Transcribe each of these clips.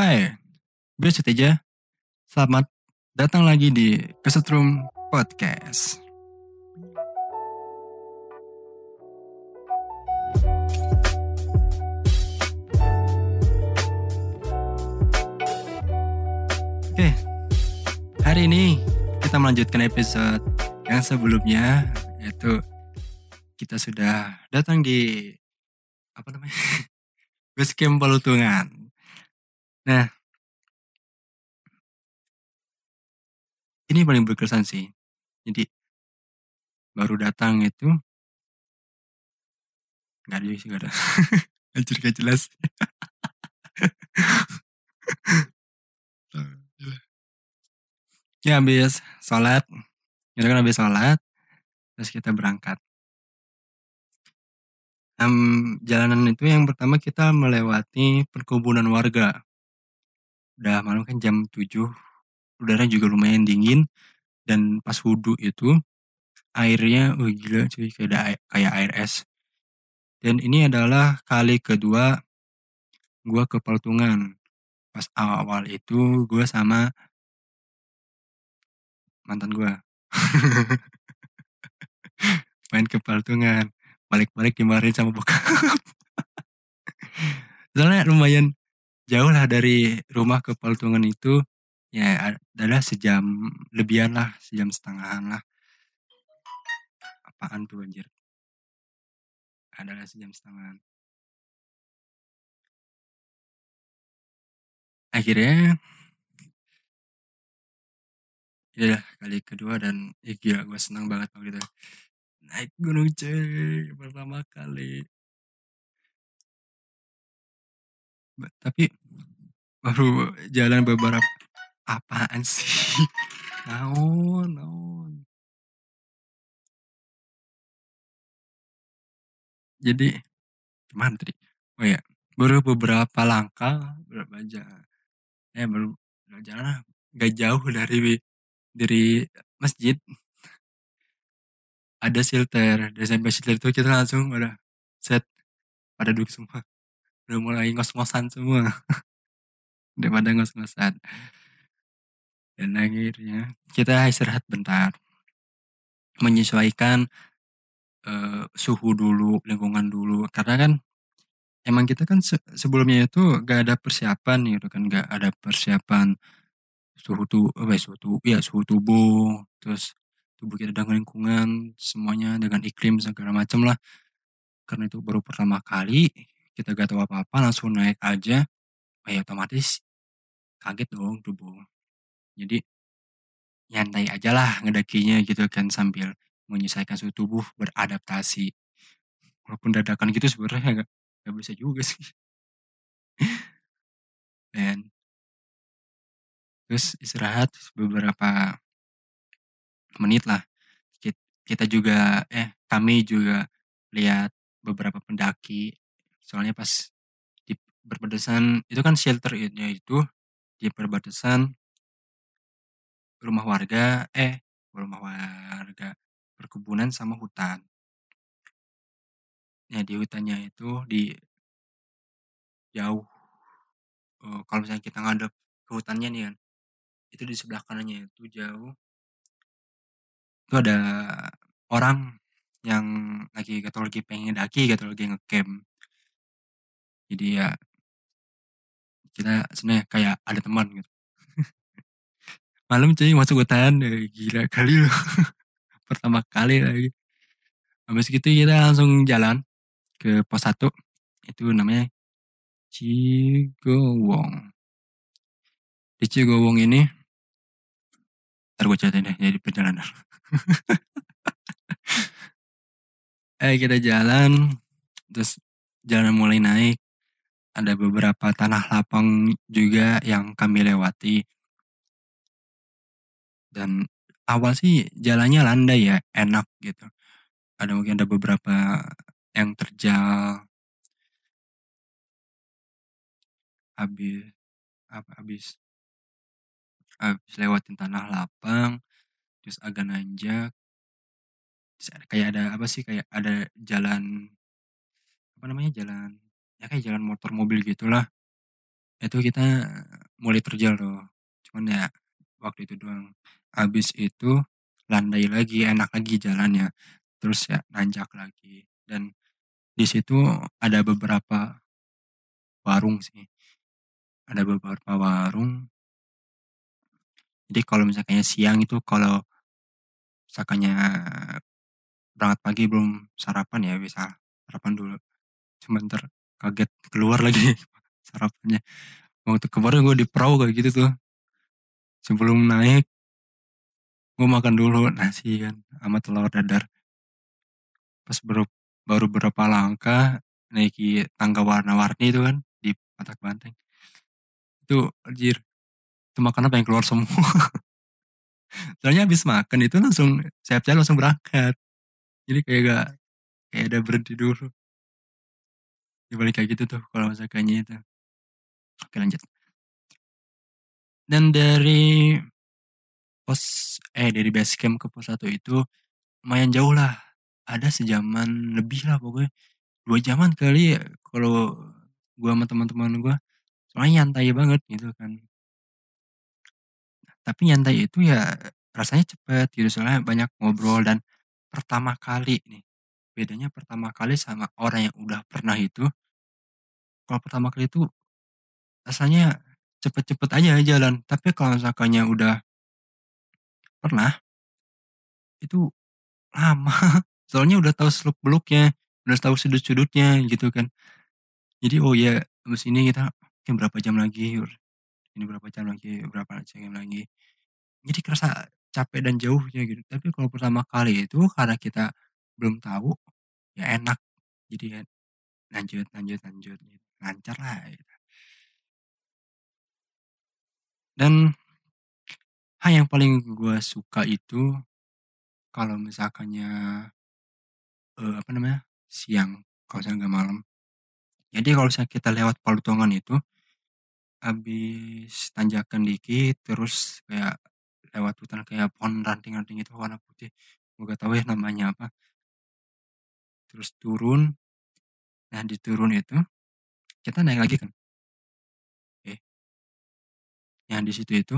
Hai, gue Sutija. Selamat datang lagi di Kesetrum Podcast. Oke, hari ini kita melanjutkan episode yang sebelumnya, yaitu kita sudah datang di apa namanya base camp Palutungan. Nah, ini paling berkesan sih. Jadi baru datang itu nggak ada sih nggak ada. Anjir gak jelas. ya habis sholat, kita kan habis sholat, terus kita berangkat. Em, jalanan itu yang pertama kita melewati perkebunan warga. Udah malam kan jam 7, udara juga lumayan dingin, dan pas wudhu itu airnya, oh gila cuy, kayak, ada, air- kayak air es. Dan ini adalah kali kedua gua ke Paltungan. Pas awal itu gua sama mantan gua. Main ke Paltungan. Balik-balik dimarahin sama bokap. Soalnya lumayan jauh lah dari rumah ke Paltungan itu. Ya adalah sejam lebihan lah, sejam setengahan lah. Apaan tuh anjir? Adalah sejam setengahan. Akhirnya ya kali kedua dan ya gila gue senang banget waktu itu naik gunung cuy pertama kali tapi baru jalan beberapa apaan sih? Naon naon? Jadi gimana tadi? Oh ya baru beberapa langkah berapa aja eh baru jalan lah, gak jauh dari dari masjid. Ada shelter. Dari sampai shelter itu kita langsung udah set pada duduk semua udah mulai ngos-ngosan semua. Udah pada ngos-ngosan. Dan akhirnya kita istirahat bentar. Menyesuaikan eh, suhu dulu lingkungan dulu. Karena kan emang kita kan se- sebelumnya itu gak ada persiapan gitu kan. Gak ada persiapan suhu tuh suhu tubuh ya suhu tubuh. Terus tubuh kita dengan lingkungan semuanya dengan iklim segala macam lah. Karena itu baru pertama kali kita gak tahu apa-apa langsung naik aja ya otomatis kaget dong tubuh. Jadi nyantai aja lah ngedakinya gitu kan sambil menyesuaikan suhu tubuh beradaptasi. Walaupun dadakan gitu sebenarnya gak, gak bisa juga sih. Dan terus istirahat beberapa menit lah. Kit- kita juga eh kami juga lihat beberapa pendaki soalnya pas di perbatasan itu kan shelternya itu di perbatasan rumah warga eh rumah warga perkebunan sama hutan. Ya di hutannya itu di jauh eh, kalau misalnya kita ngadep ke hutannya nih kan itu di sebelah kanannya itu jauh. Itu ada orang yang lagi atau lagi pengen daki atau lagi ngecamp jadi ya kita sebenarnya kayak ada teman gitu. Malam cuy masuk hutan eh, gila kali loh. Pertama kali lagi. Habis gitu kita langsung jalan ke pos 1 itu namanya Cigowong. Di Cigowong ini ntar gue ceritain deh jadi perjalanan. Eh kita jalan terus jalan mulai naik ada beberapa tanah lapang juga yang kami lewati. Dan awal sih jalannya landai ya enak gitu. Ada mungkin ada beberapa yang terjal. Habis apa habis habis lewatin tanah lapang terus agak nanjak. Kayak ada apa sih kayak ada jalan apa namanya jalan ya kayak jalan motor mobil gitulah itu kita mulai terjal tuh. Cuman ya waktu itu doang. Habis itu landai lagi, enak lagi jalannya. Terus ya nanjak lagi. Dan di situ ada beberapa warung sih. Ada beberapa warung. Jadi kalau misalnya siang itu kalau misalkannya berangkat pagi belum sarapan ya bisa sarapan dulu. Sebentar kaget keluar lagi sarapannya. Waktu kemarin gue di perahu kayak gitu tuh. Sebelum naik gue makan dulu nasi kan sama telur dadar. Pas baru baru berapa langkah naiki tangga warna-warni itu kan di Patak Banteng. Itu anjir itu makanan pengen keluar semua. Soalnya habis makan itu langsung sayap-sayap langsung berangkat. Jadi kayak gak kayak ada berhenti dulu. Ya balik kayak gitu tuh kalau misalkannya itu. Oke lanjut. Dan dari pos eh dari base camp ke pos 1 itu lumayan jauh lah. Ada sejaman lebih lah pokoknya. Dua jaman kali ya kalau gua sama teman-teman gua. Soalnya nyantai banget gitu kan. Tapi nyantai itu ya rasanya cepet gitu soalnya banyak ngobrol dan pertama kali nih. Bedanya pertama kali sama orang yang udah pernah itu. Kalau pertama kali itu rasanya cepet-cepet aja jalan. Tapi kalau misalkannya udah pernah itu lama. Soalnya udah tahu seluk-beluknya, udah tahu sudut-sudutnya gitu kan. Jadi oh ya habis ini kita mungkin berapa jam lagi, ini berapa jam lagi, berapa jam lagi. Jadi kerasa capek dan jauhnya gitu. Tapi kalau pertama kali itu karena kita belum tahu, ya enak. Jadi ya lanjut, lanjut, lanjut, gitu. lancar lah. Gitu. Dan hal yang paling gue suka itu kalau misalkannya eh, apa namanya siang, kalau saya nggak malam. Jadi kalau misalnya kita lewat Palutongan itu, habis tanjakan dikit, terus kayak lewat hutan kayak pohon ranting-ranting itu warna putih. Gue gak tahu ya namanya apa. Terus turun. Nah di turun itu kita naik lagi kan. Oke. Yang di situ itu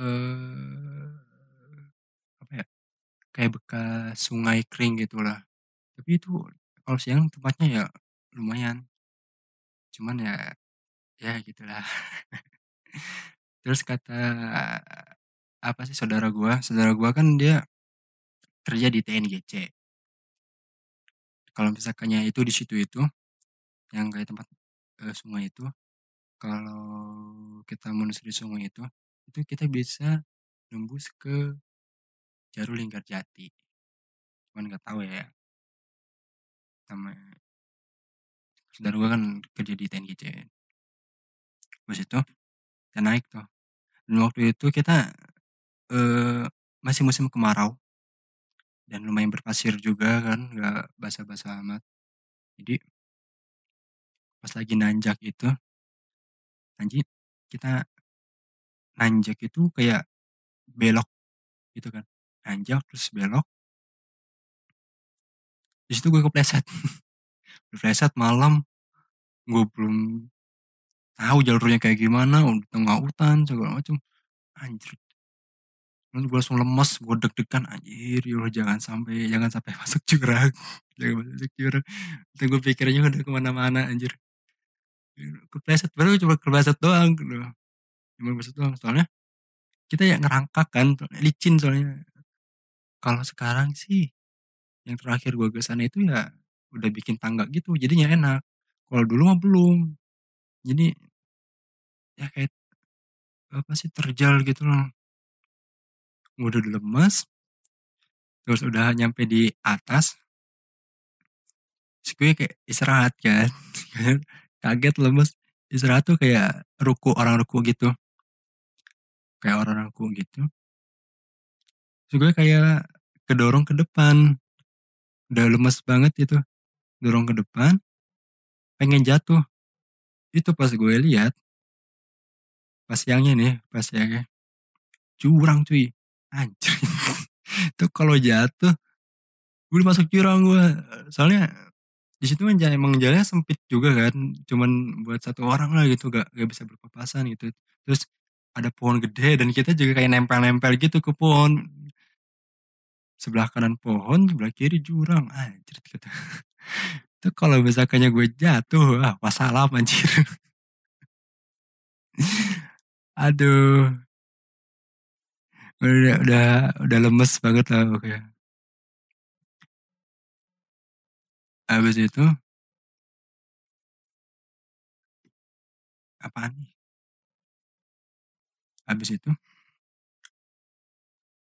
eh apa ya? Kayak bekas sungai kering gitulah. Tapi itu kalau siang tempatnya ya lumayan. Cuman ya ya gitulah. Terus kata apa sih saudara gua, saudara gua kan dia kerja di TNGC. Kalau misalkannya itu di situ itu yang kayak tempat eh, sungai itu kalau kita menelusuri sungai itu itu kita bisa nembus ke Jaru Linggarjati. Cuman nggak tahu ya sama saudara gua kan kerja di TNGC. Terus itu kita naik tuh. Dan waktu itu kita eh, masih musim kemarau dan lumayan berpasir juga kan, nggak basah-basah amat. Jadi pas lagi nanjak itu, anjir kita nanjak itu kayak belok gitu kan, nanjak terus belok. Di situ gue kepleset, kepleset malam, gue belum tahu jalurnya kayak gimana, di tengah hutan segala macam, anjir Lalu gue langsung lemes, gue deg-degan anjir, ya jangan sampai jangan sampai masuk jurang, jangan masuk jurang. Itu gue pikirnya udah ke mana-mana anjir. Kepleset baru cuma kepleset doang, gitu. cuma kepleset doang. Soalnya kita ya ngerangkak kan, licin soalnya. Kalau sekarang sih, yang terakhir gue ke sana itu ya udah bikin tangga gitu, jadinya enak. Kalau dulu mah belum. Jadi ya kayak apa sih terjal gitu loh udah lemas terus udah nyampe di atas. Terus gue kayak istirahat kan. Kaget lemes. Istirahat tuh kayak ruku orang ruku gitu. Kayak orang ruku gitu. Terus gue kayak kedorong ke depan. Udah lemes banget itu. Dorong ke depan. Pengen jatuh. Itu pas gue lihat. Pas siangnya nih pas siangnya. Curang cuy anjir itu kalau jatuh gue masuk jurang gue soalnya Di situ kan emang jalannya sempit juga kan, cuman buat 1 orang lah gitu, gak gak bisa berpapasan gitu. Terus ada pohon gede dan kita juga kayak nempel-nempel gitu ke pohon. Sebelah kanan pohon, sebelah kiri jurang, anjir kata itu kalau misalkannya gue jatuh, ah wassalam anjir. Aduh. Udah udah udah lemes banget lah pokoknya. Habis itu Apaan nih? Habis itu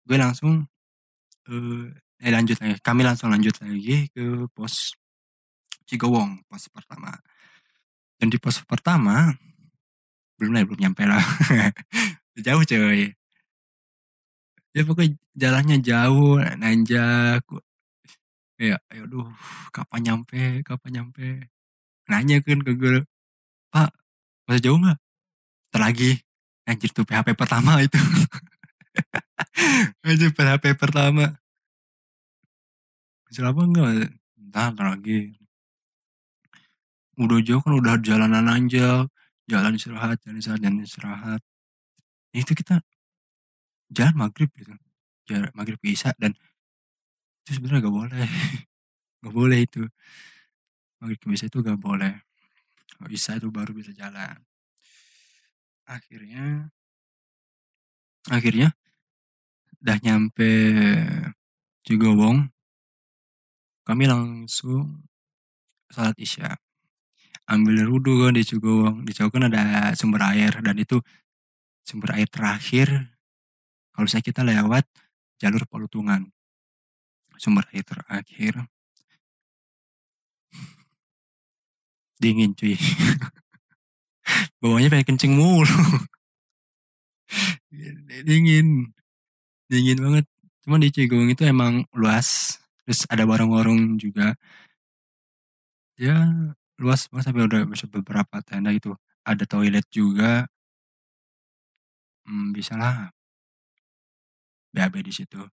gue langsung, eee, eh lanjut lagi, kami langsung lanjut lagi ke pos Cigowong, pos pertama. Dan di pos pertama belum lah, belum nyampe lah. Jauh coy. Ya pokoknya jalannya jauh, nanjak. Kayak, aduh kapan nyampe kapan nyampe. Nanya kan ke guru, "Pak, masih jauh nggak?" "Entar lagi." Anjir tuh PHP pertama itu. Anjir PHP pertama. "Masih lama nggak?" "Entar, entar lagi." Udah jauh kan udah jalanan nanjak, jalan istirahat jalan istirahat jalan istirahat. Itu kita jalan maghrib gitu, jalan maghrib ke isya dan itu sebenarnya nggak boleh, nggak boleh itu. Maghrib ke isya itu nggak boleh. Kalau isya itu baru bisa jalan. Akhirnya akhirnya udah nyampe Cigowong kami langsung sholat isya. Ambil wudhu kan di Cigowong, di Cigowong kan ada sumber air dan itu sumber air terakhir kalau misalnya kita lewat jalur Polutungan. Sumber air terakhir. Dingin cuy. Bawahnya pengen kencing mulu. Dingin. Dingin banget. Cuman di Cigowong itu emang luas, terus ada warung-warung juga. Ya luas banget sampai udah bisa beberapa tenda gitu, ada toilet juga. Mmm, bisalah. BAB di situ.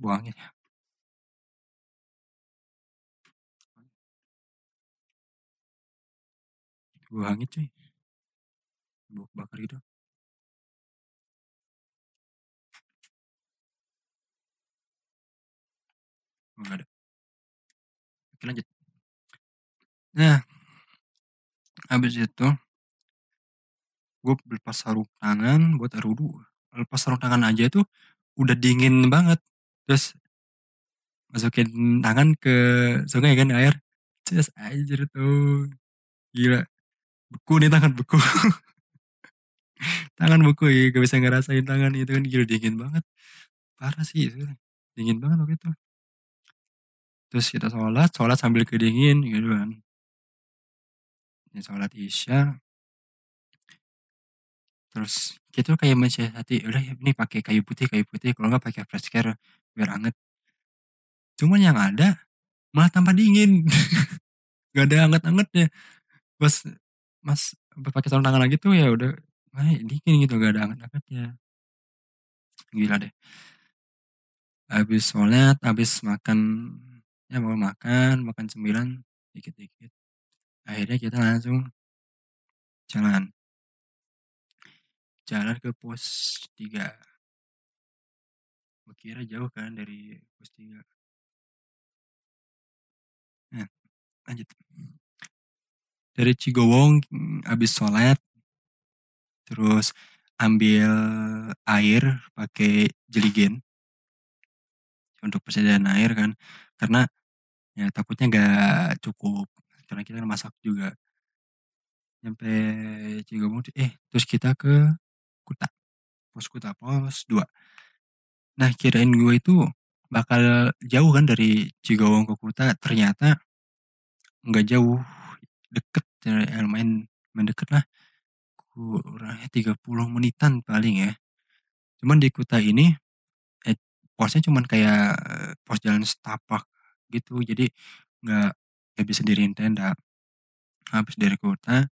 Buang angin ya. Buang angin cuy. Bau kebakar gitu. Oh nggak ada. Oke lanjut. Nah. Habis itu gue lepas sarung tangan buat air wudhu. Lepas sarung tangan aja tuh udah dingin banget. Terus masukin tangan ke sungai kan air, ces anjir tuh. Gila. Beku nih tangan beku. Tangan beku ya, gak bisa ngerasain tangan itu kan gila dingin banget. Parah sih itu, dingin banget waktu itu. Terus kita sholat, sholat sambil kedingin gitu kan. Ya sholat isya. Terus kita tuh kayak mensiasati, udah nih pakai kayu putih kayu putih, kalau nggak pakai fresh care biar anget. Cuman yang ada malah tambah dingin. Nggak ada anget-angetnya. Pas Mas pakai sarung tangan lagi tuh ya udah malah dingin gitu, nggak ada anget-angetnya. Gila deh. Habis sholat, habis makan, ya mau makan, makan cemilan dikit-dikit. Akhirnya kita langsung jalan. Jalan ke pos 3. Gue kira jauh kan dari pos 3. Nah, lanjut. Dari Cigowong habis sholat, terus ambil air pakai jerigen. Untuk persediaan air kan, karena ya takutnya nggak cukup, karena kita masak juga. Nyampe Cigowong eh terus kita ke Kuta, pos Kuta, pos 2. Nah kirain gue itu bakal jauh kan dari Cigowong ke Kuta, ternyata nggak jauh, deket, ya lumayan deket lah. Kurang 30 menitan paling ya. Cuman di Kuta ini, eh posnya cuman kayak pos jalan setapak gitu, jadi nggak nggak bisa diriin tenda. Habis dari Kuta,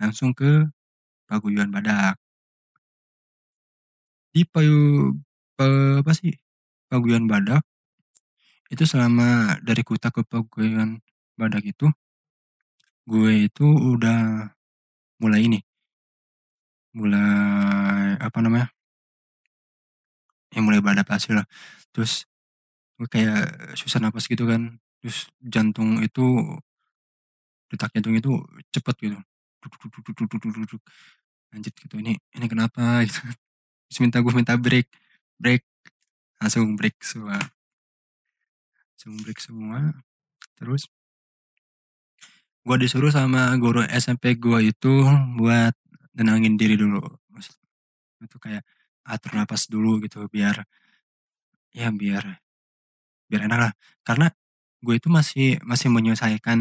langsung ke Paguyuban Badak. Di payu apa sih, Paguyuban Badak Itu selama dari Kuta ke Paguayan Badak itu, gue itu udah mulai ini, mulai apa namanya, ya mulai beradaptasi lah. Terus gue kayak susah napas gitu kan. Terus jantung itu, detak jantung itu cepet gitu. Anjir gitu, ini ini kenapa gitu. Terus minta gue minta break, break, langsung break semua. Langsung break semua. Terus gue disuruh sama guru SMP gue itu buat nenangin diri dulu. Itu kayak atur napas dulu gitu biar ya biar biar enak lah. Karena gue itu masih masih menyelesaikan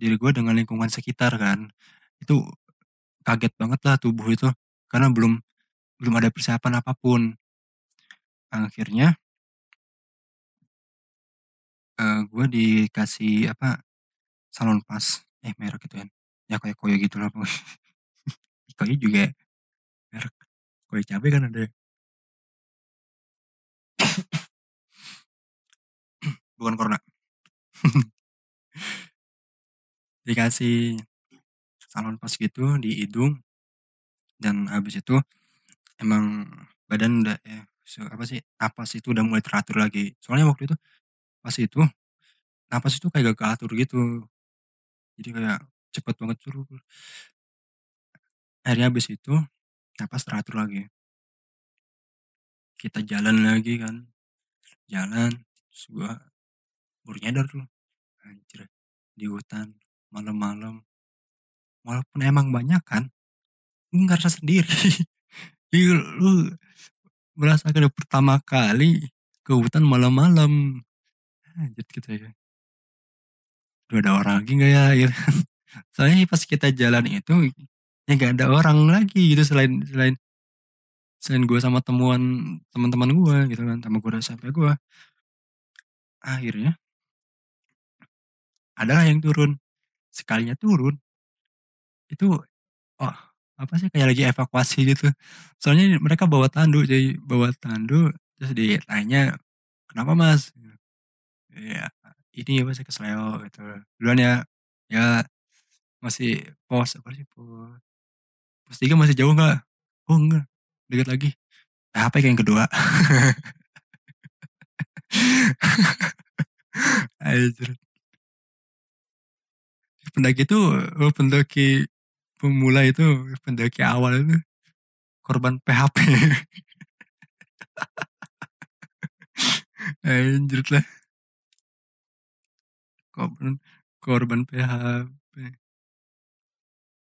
diri gue dengan lingkungan sekitar kan. Itu kaget banget lah tubuh itu karena belum belum ada persiapan apa pun. Akhirnya eh gue dikasih apa salon pas eh merek gitu kan ya kayak koyo gitu lah pokoknya. Koyo juga merek koyo cabai kan ada. Bukan corona. Dikasih salon pas gitu di hidung dan habis itu emang badan udah ya so, apa sih napas itu udah mulai teratur lagi. Soalnya waktu itu pas itu napas itu kayak gak keatur gitu. Jadi kayak cepet banget suruh akhirnya habis itu napas teratur lagi. Kita jalan lagi kan. Jalan terus gua baru tuh anjir di hutan malam-malam. Walaupun emang banyak kan gue ngerasa sendiri Iya, lu merasakan pertama kali ke hutan malam-malam. Anjir gitu ya Udah ada orang lagi nggak ya gitu. soalnya pas kita jalan itu ya nggak ada orang lagi gitu selain selain selain gue sama temuan teman-teman gue gitu kan sama gue sampai gue akhirnya adalah yang turun. Sekalinya turun itu oh apa sih kayak lagi evakuasi gitu. Soalnya mereka bawa tandu jadi bawa tandu terus ditanya kenapa mas? Ya ini apa sih kesleo gitu. Duluan ya ya masih pos apa sih pos pos tiga masih jauh nggak? Oh enggak dekat lagi. Nah, apa yang kedua? Pendaki itu oh, pendaki pemula itu pendaki awal itu korban PHP anjir lah. Korban korban PHP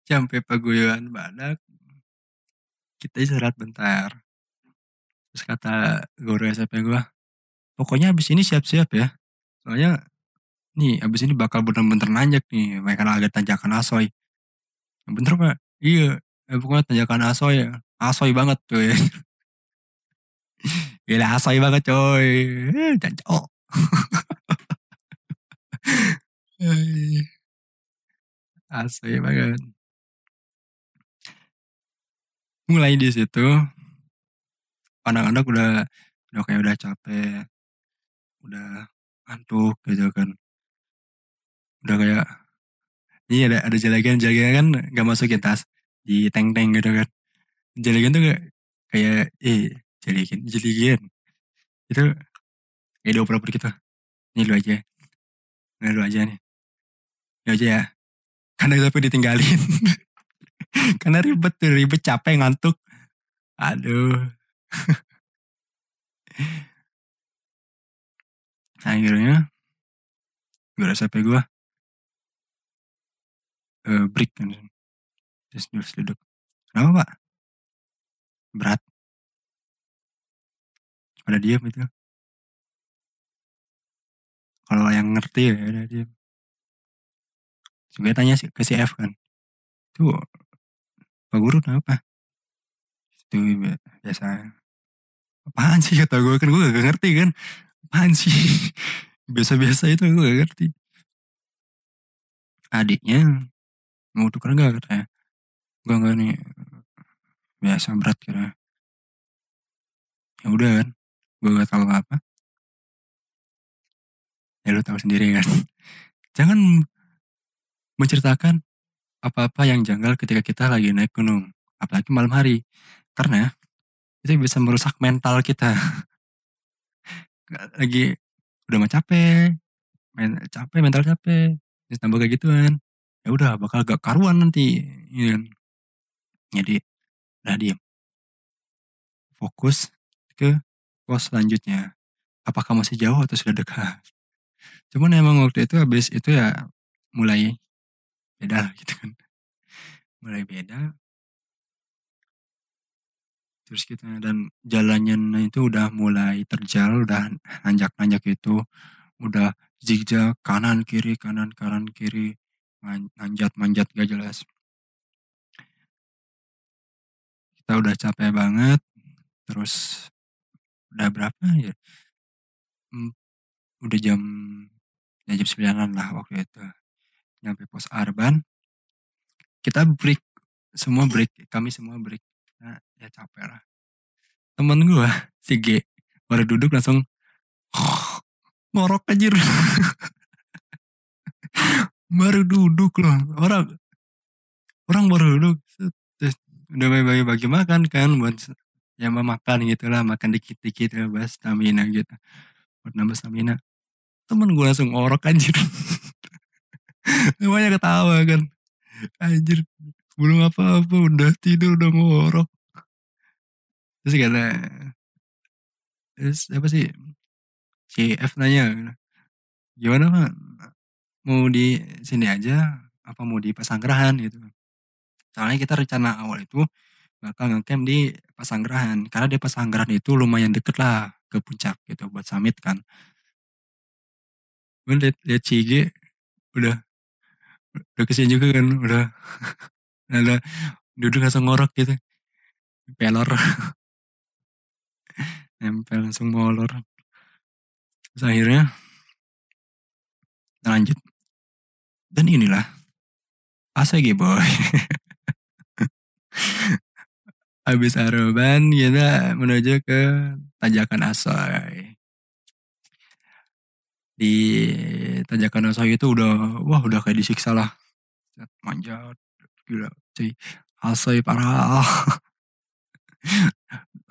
sampai paguyuban badak kita istirahat bentar. Terus kata guru SMP gue pokoknya abis ini siap-siap ya. Soalnya nih abis ini bakal bener-bener nanjak nih karena ada tanjakan asoy bener pak iya eh, pokoknya tanjakan asoy ya. Asoy banget ya gila asoy banget coy. Jancok. Asoy banget. Mulai di situ anak-anak udah udah kayak udah capek udah ngantuk gitu kan. Udah kayak ini ada ada jalagan jalagan kan nggak masukin tas di tank tank gitu kan. Jalagan tuh kayak kayak eh jaligan jaligan itu kayak dioper-oper gitu. Ini lu aja. Ini lu aja nih. Lu aja ya. Karena tapi ditinggalin. Karena ribet tuh ribet capek ngantuk. Aduh. Akhirnya gue SMP gue uh, break kan terus terus duduk kenapa pak? Berat. Pada diam itu kalau yang ngerti ya udah diam gue tanya ke si F kan. Tuh pak guru kenapa? Itu biasa. Apaan sih? kata gue kan gue gak ngerti kan. Apaan sih? Biasa-biasa itu gue gak ngerti. Adiknya mau tukar gak katanya. Gue gak nih biasa berat kira. Ya udah kan gue gak tahu apa ya lu tahu sendiri kan. Jangan menceritakan apa-apa yang janggal ketika kita lagi naik gunung apalagi malam hari. Karena itu bisa merusak mental kita. Lagi udah mau capek capek mental capek. Terus tambah kayak gituan ya udah bakal gak karuan nanti ya. jadi udah diem. Fokus ke pos selanjutnya. Apakah masih jauh atau sudah dekat? Cuman emang waktu itu habis itu ya mulai beda gitu kan. Mulai beda. Terus kita dan jalannya itu udah mulai terjal udah nanjak-nanjak itu. Udah zigzag kanan kiri kanan kanan kiri manjat manjat gak jelas. Kita udah capek banget terus udah berapa ya? Udah jam ya jam sembilanan lah waktu itu. Nyampe pos Arban. Kita break semua break kami semua break. Nah, ya capek lah. Temen gue si G baru duduk langsung ngorok anjir baru duduk loh orang orang baru duduk terus udah bagi-bagi makan kan buat yang mau makan gitu lah makan dikit-dikit ya buat stamina gitu buat nambah stamina temen gue langsung ngorok anjir Semuanya ketawa kan. Anjir, belum apa-apa udah tidur udah ngorok. Terus kata, terus apa sih, si F nanya, gimana pak, mau di sini aja, apa mau di Pasanggerahan gitu. Soalnya kita rencana awal itu bakal ngecamp di Pasanggerahan, karena di Pasanggerahan itu lumayan deket lah ke puncak gitu buat summit kan. Gue liat, liat CG udah udah kesian juga kan udah ada duduk langsung ngorok gitu pelor nempel langsung molor terus akhirnya lanjut dan inilah. ACG boy. Habis Aroban kita menuju ke Tanjakan Asoy. Di tanjakan Asoy itu udah wah udah kayak disiksa lah. Manjat gila cuy. Asoy parah.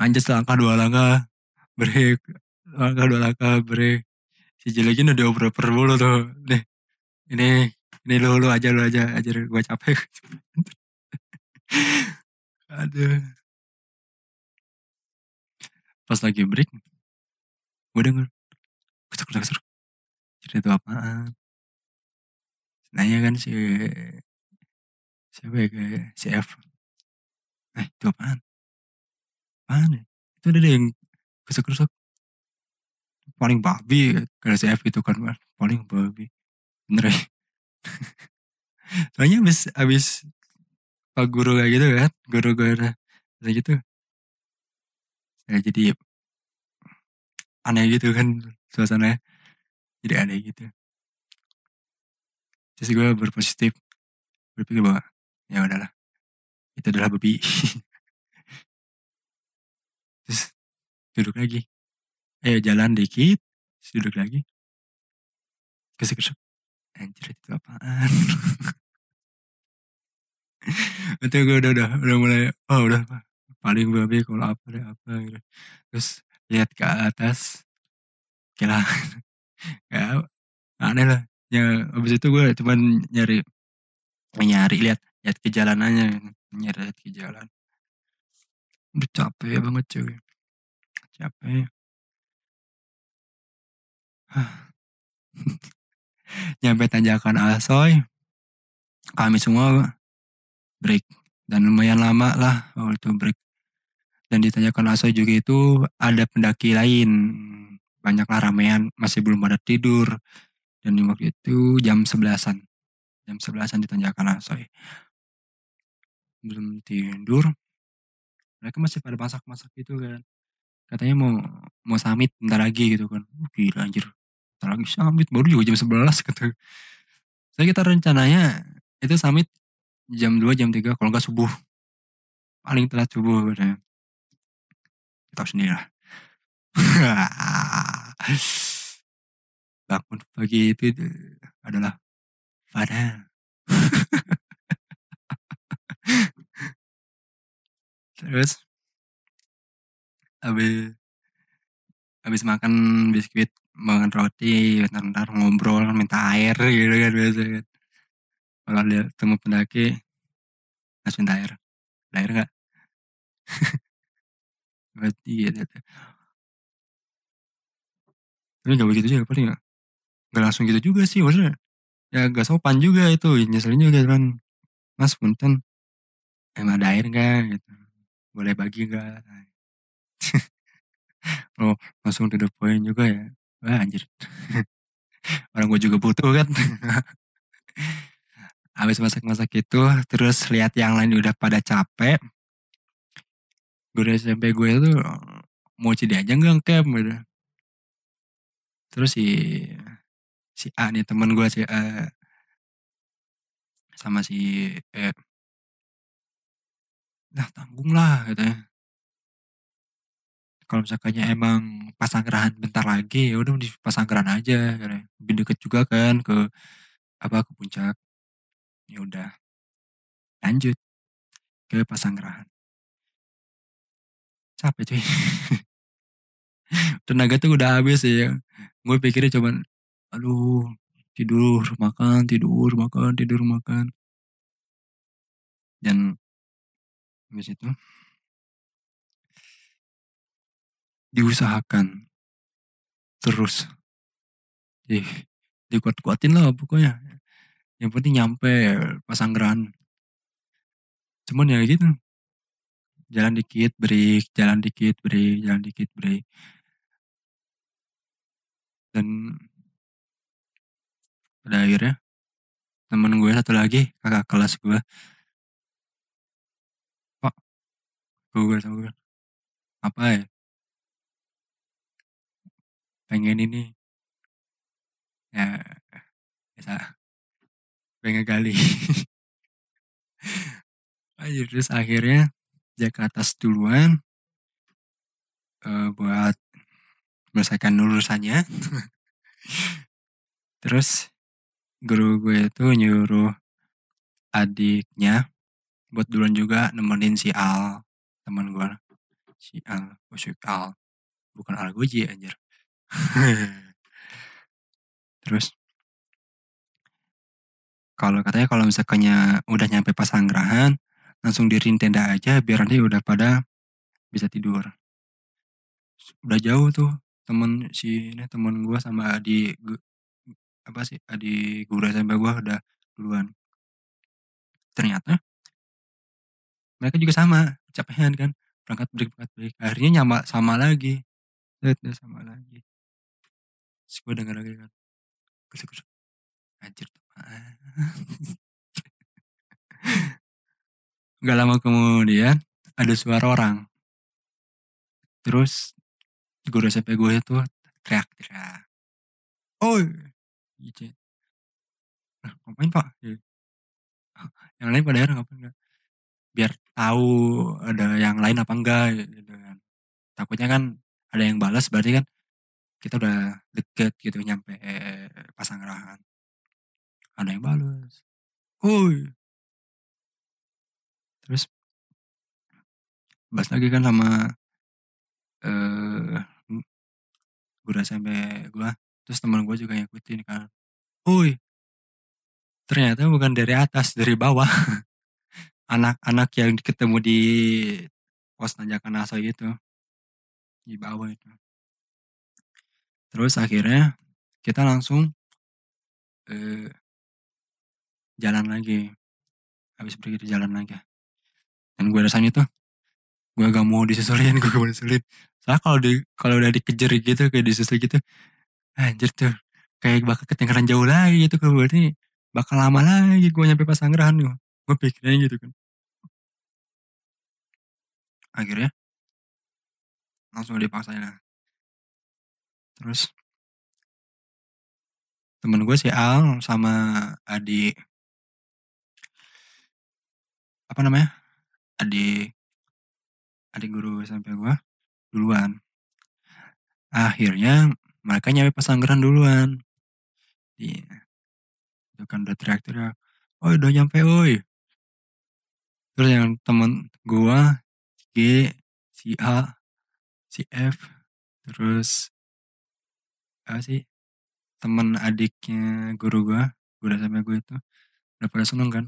Manjat selangkah dua langkah. Break. Langkah dua langkah break. Si jelekin udah oper mulu tuh. Nih ini ini lu lu aja lu aja ajar. Gue capek aduh. Pas lagi break gue denger kesek kesek kesek cerita itu apaan? Nanya kan si siapa ya kayak si F. Eh itu apaan? Apaan ya? Itu ada yang kesek-kesek paling babi kalau si F itu kan paling babi. Bener ya soalnya abis abis pak guru kayak gitu kan guru guru kayak gitu. Ya jadi aneh gitu kan suasananya. Jadi aneh gitu. Terus gue berpositif berpikir bahwa ya udahlah itu adalah babi. Terus duduk lagi. Ayo jalan dikit. Duduk lagi. Kesek kesek anjir itu apaan? Itu gue udah udah udah mulai oh udah paling babi kalau apa deh apa gitu. Terus lihat ke atas kira ya aneh lah. Ya abis itu gue cuman nyari nyari lihat lihat ke jalanannya nyari lihat ke jalan. Udah capek banget cuy. Capek nyampe tanjakan Asoy kami semua break. Dan lumayan lama lah waktu break. Dan di tanjakan Asoy juga itu ada pendaki lain. Banyak lah ramean masih belum pada tidur. Dan waktu itu jam sebelasan. Jam sebelasan di tanjakan Asoy. Belum tidur. Mereka masih pada masak-masak gitu kan. Katanya mau mau summit bentar lagi gitu kan. Gila anjir lagi summit baru juga jam 11 gitu. Saya kita rencananya itu summit jam 2 jam 3 kalau nggak subuh. Paling telat subuh katanya kita tahu sendiri lah. Bangun pagi itu adalah fana. Terus habis habis makan biskuit, makan roti, bentar-bentar ngobrol, minta air gitu kan biasa kan. Kalau lihat temu pendaki Mas minta air. Ada air nggak? Berarti gitu. Tapi nggak begitu juga paling nggak langsung gitu juga sih maksudnya ya gak sopan juga itu nyeselin juga kan mas punten emang ada air nggak gitu boleh bagi nggak oh langsung to the juga ya wah anjir. Orang gue juga butuh kan? Habis masak-masak itu terus lihat yang lain udah pada capek. Guru SMP gue itu mau jadi aja nggak camp gitu. Terus si si A nih temen gue si A sama si E. Nah tanggung lah katanya kalau misalkannya emang pasanggrahan bentar lagi ya udah di pasanggrahan aja lebih deket juga kan ke apa ke puncak. Ya udah. Lanjut ke pasanggrahan capek cuy. Tenaga tuh udah habis ya. Gue pikirnya cuman aduh tidur makan tidur makan tidur makan. Dan habis itu diusahakan. Terus di dikuat-kuatin lah pokoknya. Yang penting nyampe pasanggrahan cuman ya gitu. Jalan dikit break jalan dikit break jalan dikit break. Dan pada akhirnya temen gue satu lagi kakak kelas gue. Pak gue sama gue. Apa ya pengen ini. Ya biasa pengen gali aja terus akhirnya dia ke atas duluan eh, buat menyelesaikan lulusannya terus guru gue itu nyuruh adiknya buat duluan juga nemenin si Al teman gue. Si Al oh, Al. Bukan Al Goji anjir terus? Kalau katanya kalau misalkannya udah nyampe pasanggrahan langsung diriin tenda aja biar nanti udah pada bisa tidur. Udah jauh tuh temen si ini temen gue sama adik gu- apa sih adik guru SMP gue udah duluan. Ternyata mereka juga sama capean kan berangkat break berangkat break. Akhirnya nyama sama lagi sama lagi terus gue denger lagi kan kusuk kusuk anjir apaan? Gak lama kemudian ada suara orang. Terus guru SMP gue itu teriak-teriak. Oi! Gitu. Lah, ngapain pak? Gitu. Yang lain pada akhirnya ngapain enggak? Biar tahu ada yang lain apa enggak gitu kan. Takutnya kan ada yang balas berarti kan kita udah deket gitu nyampe pasanggrahan. Ada yang balas. Oi! Terus bahas lagi kan sama eh guru SMP gue terus teman gue juga ngikutin kan Woi ternyata bukan dari atas dari bawah anak-anak yang ketemu di pos tanjakan aso gitu di bawah itu terus akhirnya kita langsung eh, jalan lagi. Habis pergi di jalan lagi. Dan gue rasanya tuh gue gak mau disusulin gue gak mau disusulin soalnya kalau di kalau udah dikejar gitu kayak disusul gitu anjir tuh kayak bakal ketinggalan jauh lagi gitu kalau berarti bakal lama lagi gue nyampe pasanggrahan gue gue pikirnya gitu kan. Akhirnya langsung dipaksain lah terus temen gue si Al sama adik apa namanya adik adik guru SMP gue duluan akhirnya mereka nyampe pasanggrahan duluan Iya. Itu kan udah teriak-teriak, "Oi udah nyampe oi." Terus yang temen gua, G, si A, si F, terus apa sih, temen adiknya guru gua, guru SMP gua itu, udah pada seneng kan.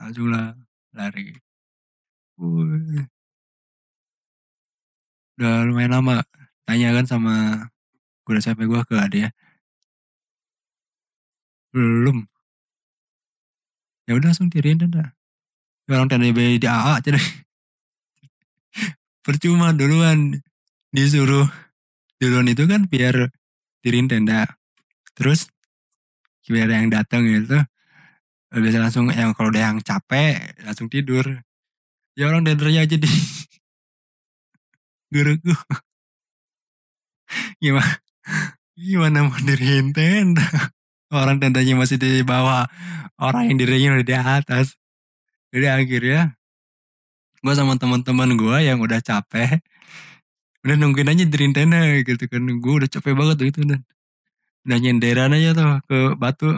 Lah lari. Wuih. Udah lumayan lama tanya kan sama guru SMP gua ke adiknya. Belum. Ya udah langsung diriin dah. Orang tenda di AA aja deh. Percuma duluan disuruh duluan itu kan biar diriin tenda. Terus biar yang datang itu biasa langsung yang kalau udah yang capek langsung tidur. Ya orang tendernya aja di guruku. Gimana? Gimana mau diriin tenda? Orang tendanya masih di bawah. Orang yang dirinya udah di atas. Jadi akhirnya gue sama teman-teman gue yang udah capek udah nungguin aja diriin tenda gitu kan. Gue udah capek banget gitu dan. Udah nyenderan aja tuh ke batu.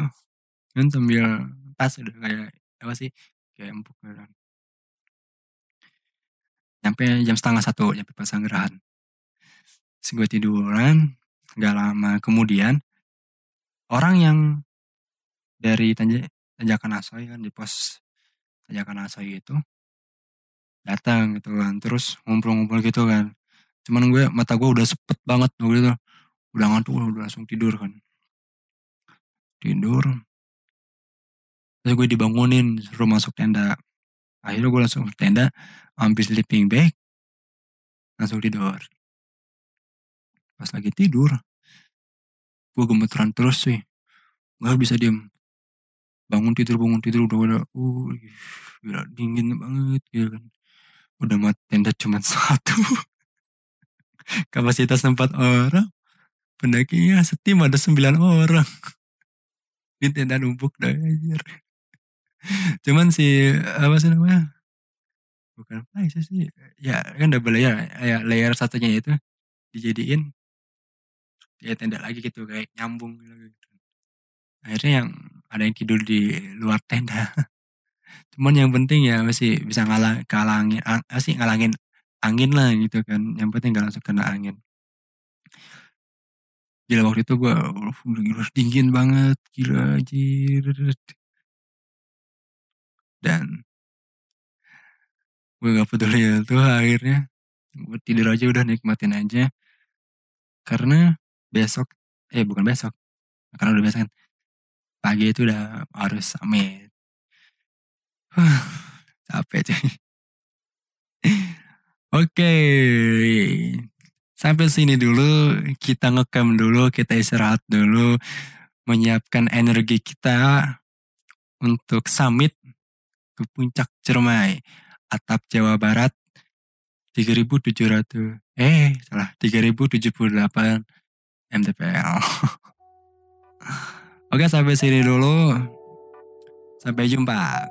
Kan sambil tas udah kayak apa sih kayak empuk kan. Nyampe jam setengah satu nyampe Pasanggerahan Terus gue tiduran gak lama kemudian orang yang dari Tanjakan Asoy kan di pos Tanjakan Asoy itu datang gitu kan. Terus ngumpul-ngumpul gitu kan cuman gue mata gue udah sepet banget gitu udah ngantuk udah langsung tidur kan. Tidur. Terus gue dibangunin suruh masuk tenda. Akhirnya gue langsung ke tenda ambil sleeping bag langsung tidur. Pas lagi tidur gue gemeteran terus sih. Nggak bisa diem. Bangun tidur bangun tidur udah udah. Uh dingin banget gitu kan. Udah mah tenda cuma satu kapasitas empat orang. Pendakinya setim ada sembilan orang. Di tenda numpuk dah anjir. Cuman si apa sih namanya? Bukan apa sih. Ya kan double layer ya layer satunya itu dijadiin ya tenda lagi gitu kayak nyambung gitu. akhirnya yang ada yang tidur di luar tenda. Cuman yang penting ya masih bisa ngalah kalangin sih ngalangin angin lah gitu kan yang penting gak langsung kena angin. Gila waktu itu gue gila dingin banget gila anjir. Dan gue gak peduli ya tuh akhirnya gue tidur aja udah nikmatin aja. Karena besok eh bukan besok karena udah besok kan pagi itu udah harus summit capek cuy oke. Sampai sini dulu. Kita ngekam dulu kita istirahat dulu. Menyiapkan energi kita untuk summit ke puncak Cermai atap Jawa Barat 3700 eh salah 3078 MTPL Oke sampai sini dulu. Sampai jumpa